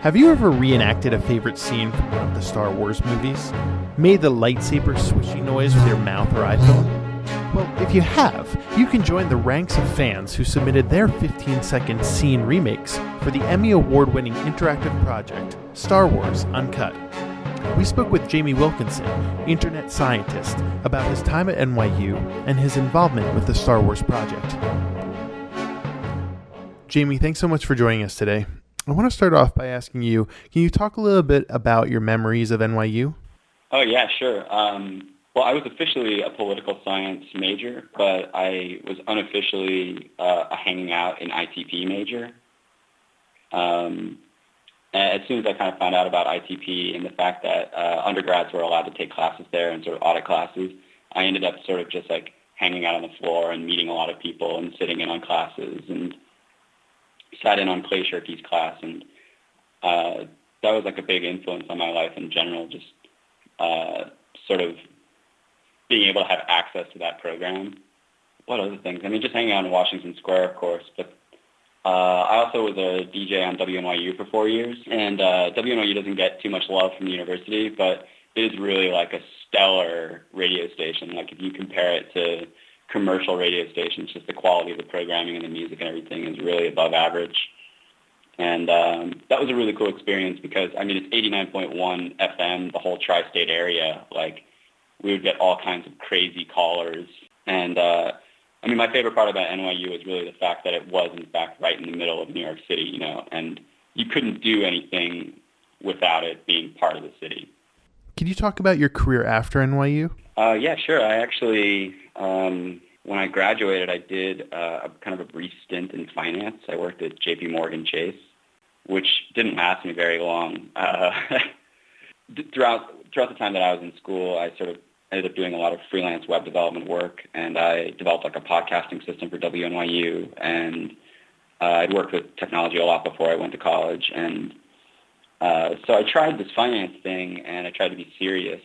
Have you ever reenacted a favorite scene from one of the Star Wars movies? Made the lightsaber swishy noise with your mouth or iPhone? Well, if you have, you can join the ranks of fans who submitted their 15 second scene remakes for the Emmy Award winning interactive project, Star Wars Uncut. We spoke with Jamie Wilkinson, internet scientist, about his time at NYU and his involvement with the Star Wars project. Jamie, thanks so much for joining us today. I want to start off by asking you can you talk a little bit about your memories of NYU? Oh, yeah, sure. Um, well, I was officially a political science major, but I was unofficially uh, a hanging out in ITP major. Um, as soon as I kind of found out about ITP and the fact that uh, undergrads were allowed to take classes there and sort of audit classes, I ended up sort of just like hanging out on the floor and meeting a lot of people and sitting in on classes and sat in on Clay Shirky's class, and uh, that was like a big influence on my life in general. Just uh, sort of being able to have access to that program. What other things? I mean, just hanging out in Washington Square, of course, but uh, I also was a DJ on WNYU for four years, and uh, WNYU doesn't get too much love from the university, but it is really like a stellar radio station. Like if you compare it to commercial radio stations, just the quality of the programming and the music and everything is really above average. And um, that was a really cool experience because, I mean, it's 89.1 FM, the whole tri-state area. Like, we would get all kinds of crazy callers. And, uh, I mean, my favorite part about NYU was really the fact that it was, in fact, right in the middle of New York City, you know, and you couldn't do anything without it being part of the city. Can you talk about your career after NYU? Uh, yeah, sure. I actually um, when I graduated, I did uh, a kind of a brief stint in finance. I worked at J.P. Morgan Chase, which didn't last me very long. Uh, throughout throughout the time that I was in school, I sort of ended up doing a lot of freelance web development work, and I developed like a podcasting system for WNYU, and uh, I'd worked with technology a lot before I went to college, and uh, so I tried this finance thing, and I tried to be serious,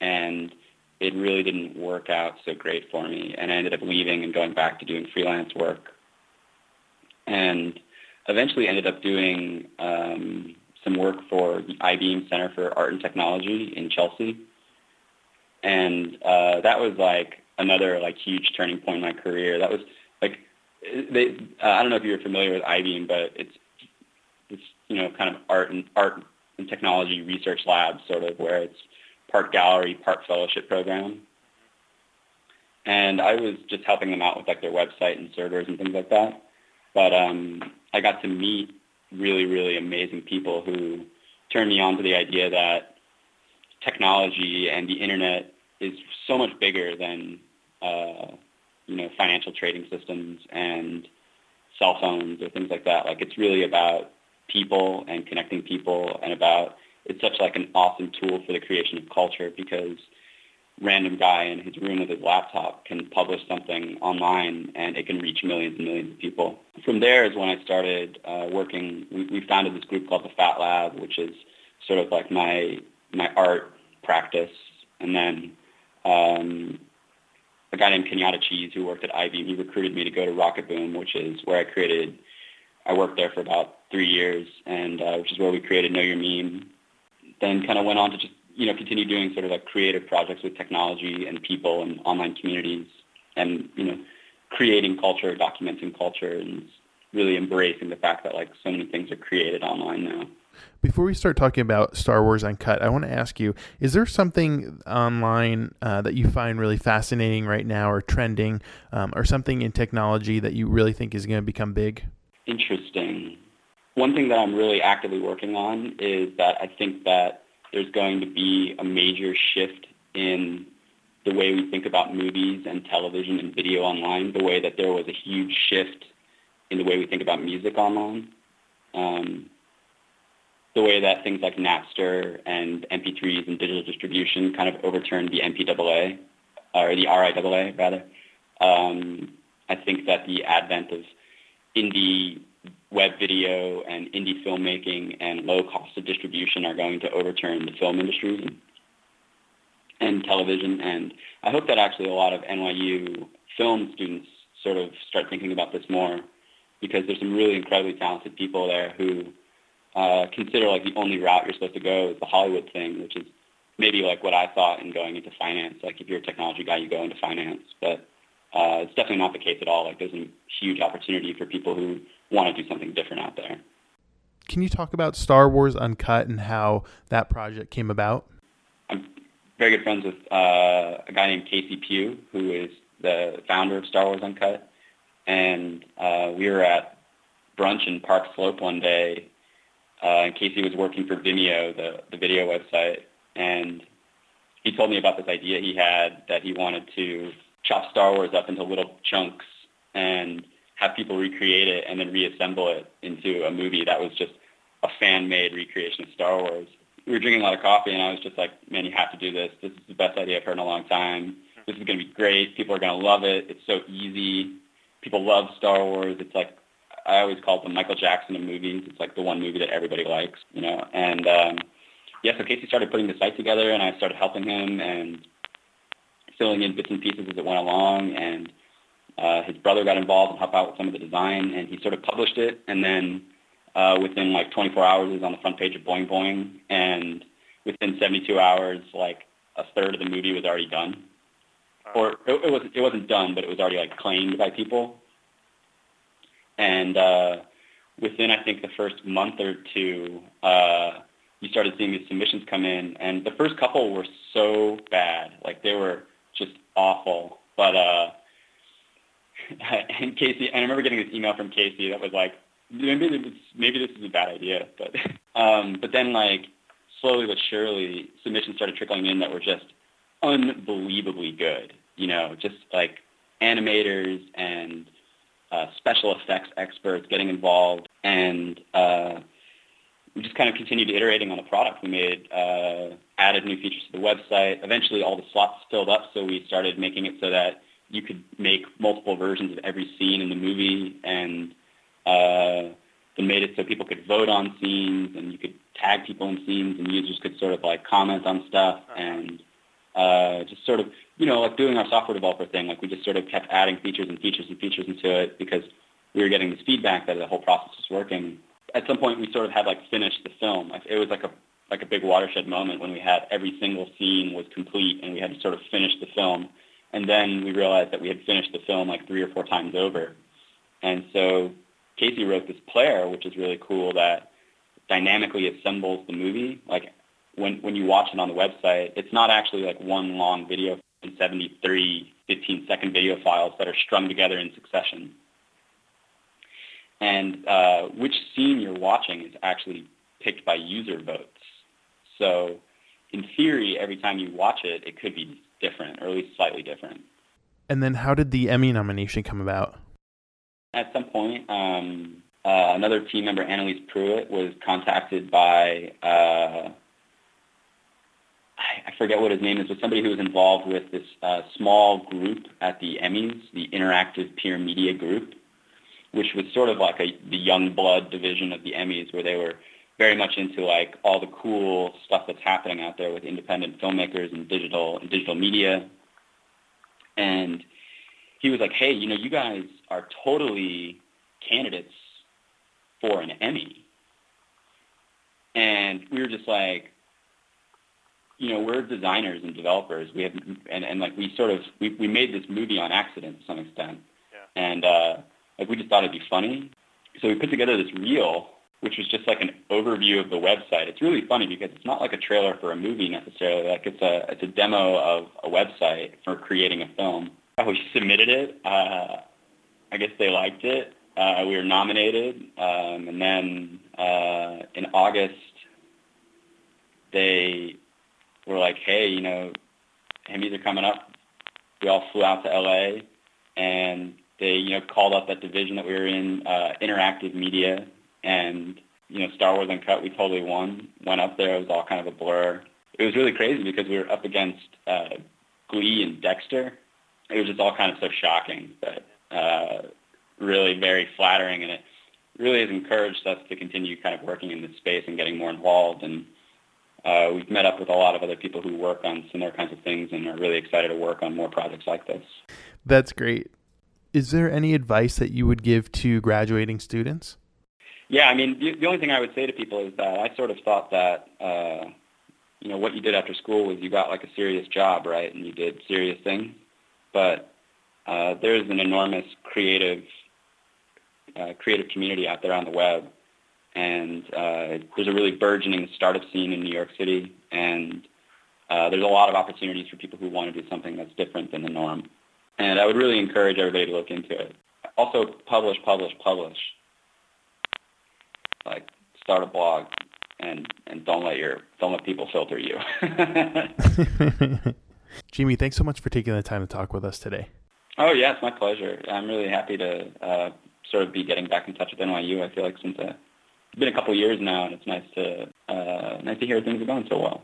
and it really didn't work out so great for me, and I ended up leaving and going back to doing freelance work, and eventually ended up doing um, some work for the Eyebeam Center for Art and Technology in Chelsea, and uh, that was like another like huge turning point in my career. That was like they, uh, I don't know if you're familiar with Eyebeam, but it's it's you know kind of art and art and technology research labs, sort of where it's part gallery, part fellowship program. And I was just helping them out with like their website and servers and things like that. But um, I got to meet really, really amazing people who turned me on to the idea that technology and the internet is so much bigger than uh, you know financial trading systems and cell phones or things like that. Like it's really about people and connecting people and about it's such like an awesome tool for the creation of culture because random guy in his room with his laptop can publish something online and it can reach millions and millions of people. From there is when I started uh, working. We, we founded this group called the Fat Lab, which is sort of like my my art practice. And then um, a guy named Kenyatta Cheese who worked at Eyebeam, he recruited me to go to Rocketboom, which is where I created. I worked there for about three years, and uh, which is where we created Know Your Meme, then kind of went on to just you know continue doing sort of like creative projects with technology and people and online communities and you know creating culture, documenting culture, and really embracing the fact that like so many things are created online now. Before we start talking about Star Wars Uncut, I want to ask you: Is there something online uh, that you find really fascinating right now, or trending, um, or something in technology that you really think is going to become big? Interesting. One thing that I'm really actively working on is that I think that there's going to be a major shift in the way we think about movies and television and video online, the way that there was a huge shift in the way we think about music online. Um, the way that things like Napster and MP3s and digital distribution kind of overturned the MPAA, or the RIAA rather. Um, I think that the advent of indie web video and indie filmmaking and low cost of distribution are going to overturn the film industry and, television. And I hope that actually a lot of NYU film students sort of start thinking about this more because there's some really incredibly talented people there who uh, consider like the only route you're supposed to go is the Hollywood thing, which is maybe like what I thought in going into finance. Like if you're a technology guy, you go into finance, but uh, it's definitely not the case at all. Like there's a huge opportunity for people who want to do something different out there. Can you talk about Star Wars Uncut and how that project came about? I'm very good friends with uh, a guy named Casey Pugh, who is the founder of Star Wars Uncut, and uh, we were at brunch in Park Slope one day, uh, and Casey was working for Vimeo, the, the video website, and he told me about this idea he had that he wanted to chop Star Wars up into little chunks and have people recreate it and then reassemble it into a movie that was just a fan-made recreation of Star Wars. We were drinking a lot of coffee, and I was just like, man, you have to do this. This is the best idea I've heard in a long time. This is going to be great. People are going to love it. It's so easy. People love Star Wars. It's like I always call it the Michael Jackson of movies. It's like the one movie that everybody likes, you know. And um, yeah, so Casey started putting the site together, and I started helping him and filling in bits and pieces as it went along. And uh, his brother got involved and helped out with some of the design, and he sort of published it. And then uh, within like 24 hours, it was on the front page of Boing Boing, and within 72 hours, like a third of the movie was already done, or it, it was it wasn't done, but it was already like claimed by people. And uh, within I think the first month or two, uh, you started seeing these submissions come in, and the first couple were so bad, like they were just awful. But uh, and Casey, I remember getting this email from Casey that was like, maybe this, maybe this is a bad idea, but um, but then like slowly but surely, submissions started trickling in that were just unbelievably good. You know, just like animators and uh, special effects experts getting involved, and uh, we just kind of continued iterating on the product. We made uh, added new features to the website. Eventually, all the slots filled up, so we started making it so that you could make multiple versions of every scene in the movie, and uh, then made it so people could vote on scenes, and you could tag people in scenes, and users could sort of like comment on stuff, and uh, just sort of, you know, like doing our software developer thing. Like we just sort of kept adding features and features and features into it because we were getting this feedback that the whole process was working. At some point, we sort of had like finished the film. It was like a like a big watershed moment when we had every single scene was complete and we had to sort of finish the film. And then we realized that we had finished the film like three or four times over. And so Casey wrote this player, which is really cool, that dynamically assembles the movie. Like when when you watch it on the website, it's not actually like one long video in 73 15 second video files that are strung together in succession. And uh, which scene you're watching is actually picked by user votes. So in theory, every time you watch it, it could be different, or at least slightly different. And then how did the Emmy nomination come about? At some point, um, uh, another team member, Annalise Pruitt, was contacted by uh, I forget what his name is, but somebody who was involved with this uh, small group at the Emmys, the Interactive Peer Media Group, which was sort of like a, the young blood division of the Emmys, where they were very much into like all the cool stuff that's happening out there with independent filmmakers and digital and digital media. And he was like, "Hey, you know, you guys are totally candidates for an Emmy." And we were just like, you know, we're designers and developers. We have, and, and like we sort of, we, we made this movie on accident to some extent. Yeah. And, uh, like we just thought it'd be funny. So we put together this reel, which was just like an overview of the website. It's really funny because it's not like a trailer for a movie necessarily. Like it's a, it's a demo of a website for creating a film. We submitted it. Uh, I guess they liked it. Uh, we were nominated. Um, and then, uh, in August, they were like, hey, you know, Emmys are coming up. We all flew out to LA, and they, you know, called up that division that we were in, uh, interactive media, and you know, Star Wars Uncut. We totally won. Went up there. It was all kind of a blur. It was really crazy because we were up against uh, Glee and Dexter. It was just all kind of so shocking, but uh, really very flattering, and it really has encouraged us to continue kind of working in this space and getting more involved and uh, we've met up with a lot of other people who work on similar kinds of things and are really excited to work on more projects like this. That's great. Is there any advice that you would give to graduating students? Yeah, I mean, the, the only thing I would say to people is that I sort of thought that, uh, you know, what you did after school was you got like a serious job, right, and you did serious things. But uh, there's an enormous creative, uh, creative community out there on the web, and uh, there's a really burgeoning startup scene in New York City, and uh, there's a lot of opportunities for people who want to do something that's different than the norm. And I would really encourage everybody to look into it. Also, publish, publish, publish like start a blog and and don't let your don't let people filter you. Jamie, thanks so much for taking the time to talk with us today. Oh yes, my pleasure. I'm really happy to uh, sort of be getting back in touch with NYU. I feel like since uh, it's been a couple years now, and it's nice to uh, nice to hear things are going so well.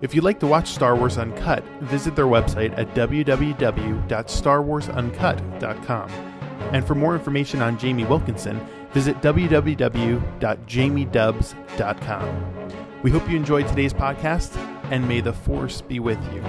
If you'd like to watch Star Wars Uncut, visit their website at www.starwarsuncut.com. And for more information on Jamie Wilkinson, visit www.jamiedubs.com. We hope you enjoyed today's podcast, and may the Force be with you.